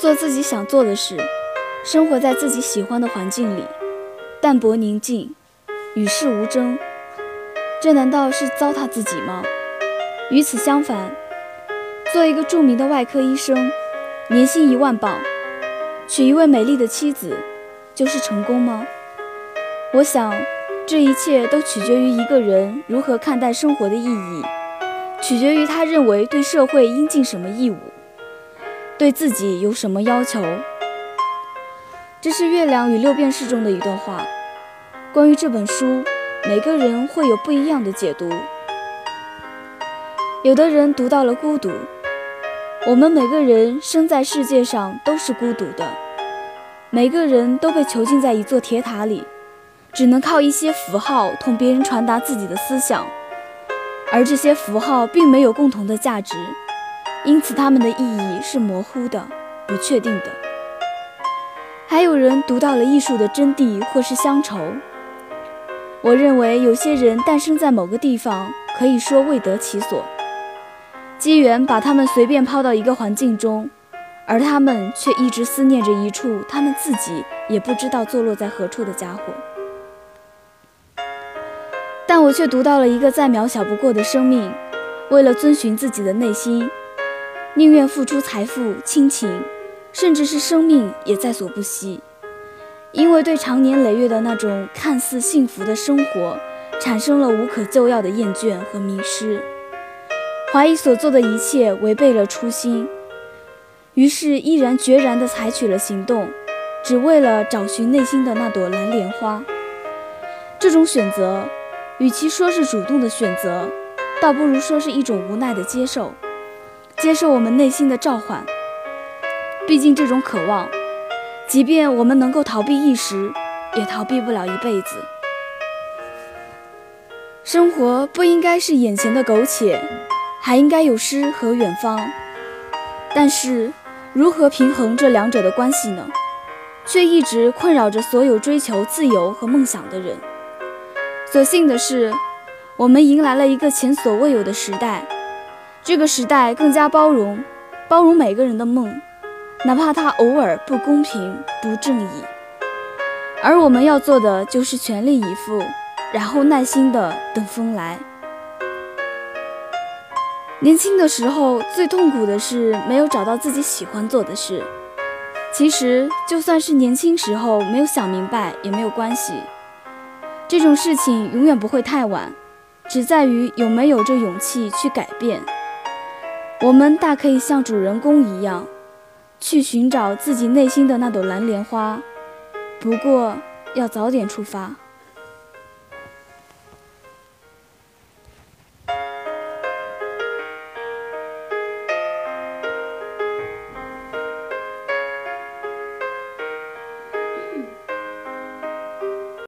做自己想做的事，生活在自己喜欢的环境里，淡泊宁静，与世无争，这难道是糟蹋自己吗？与此相反，做一个著名的外科医生，年薪一万镑，娶一位美丽的妻子，就是成功吗？我想，这一切都取决于一个人如何看待生活的意义，取决于他认为对社会应尽什么义务，对自己有什么要求。这是《月亮与六便士》中的一段话。关于这本书，每个人会有不一样的解读。有的人读到了孤独。我们每个人生在世界上都是孤独的，每个人都被囚禁在一座铁塔里，只能靠一些符号同别人传达自己的思想，而这些符号并没有共同的价值，因此它们的意义是模糊的、不确定的。还有人读到了艺术的真谛或是乡愁。我认为有些人诞生在某个地方，可以说未得其所。机缘把他们随便抛到一个环境中，而他们却一直思念着一处他们自己也不知道坐落在何处的家伙。但我却读到了一个再渺小不过的生命，为了遵循自己的内心，宁愿付出财富、亲情，甚至是生命也在所不惜，因为对长年累月的那种看似幸福的生活，产生了无可救药的厌倦和迷失。怀疑所做的一切违背了初心，于是毅然决然地采取了行动，只为了找寻内心的那朵蓝莲花。这种选择，与其说是主动的选择，倒不如说是一种无奈的接受，接受我们内心的召唤。毕竟这种渴望，即便我们能够逃避一时，也逃避不了一辈子。生活不应该是眼前的苟且。还应该有诗和远方，但是如何平衡这两者的关系呢？却一直困扰着所有追求自由和梦想的人。所幸的是，我们迎来了一个前所未有的时代，这个时代更加包容，包容每个人的梦，哪怕它偶尔不公平、不正义。而我们要做的就是全力以赴，然后耐心的等风来。年轻的时候最痛苦的是没有找到自己喜欢做的事。其实就算是年轻时候没有想明白也没有关系，这种事情永远不会太晚，只在于有没有这勇气去改变。我们大可以像主人公一样，去寻找自己内心的那朵蓝莲花，不过要早点出发。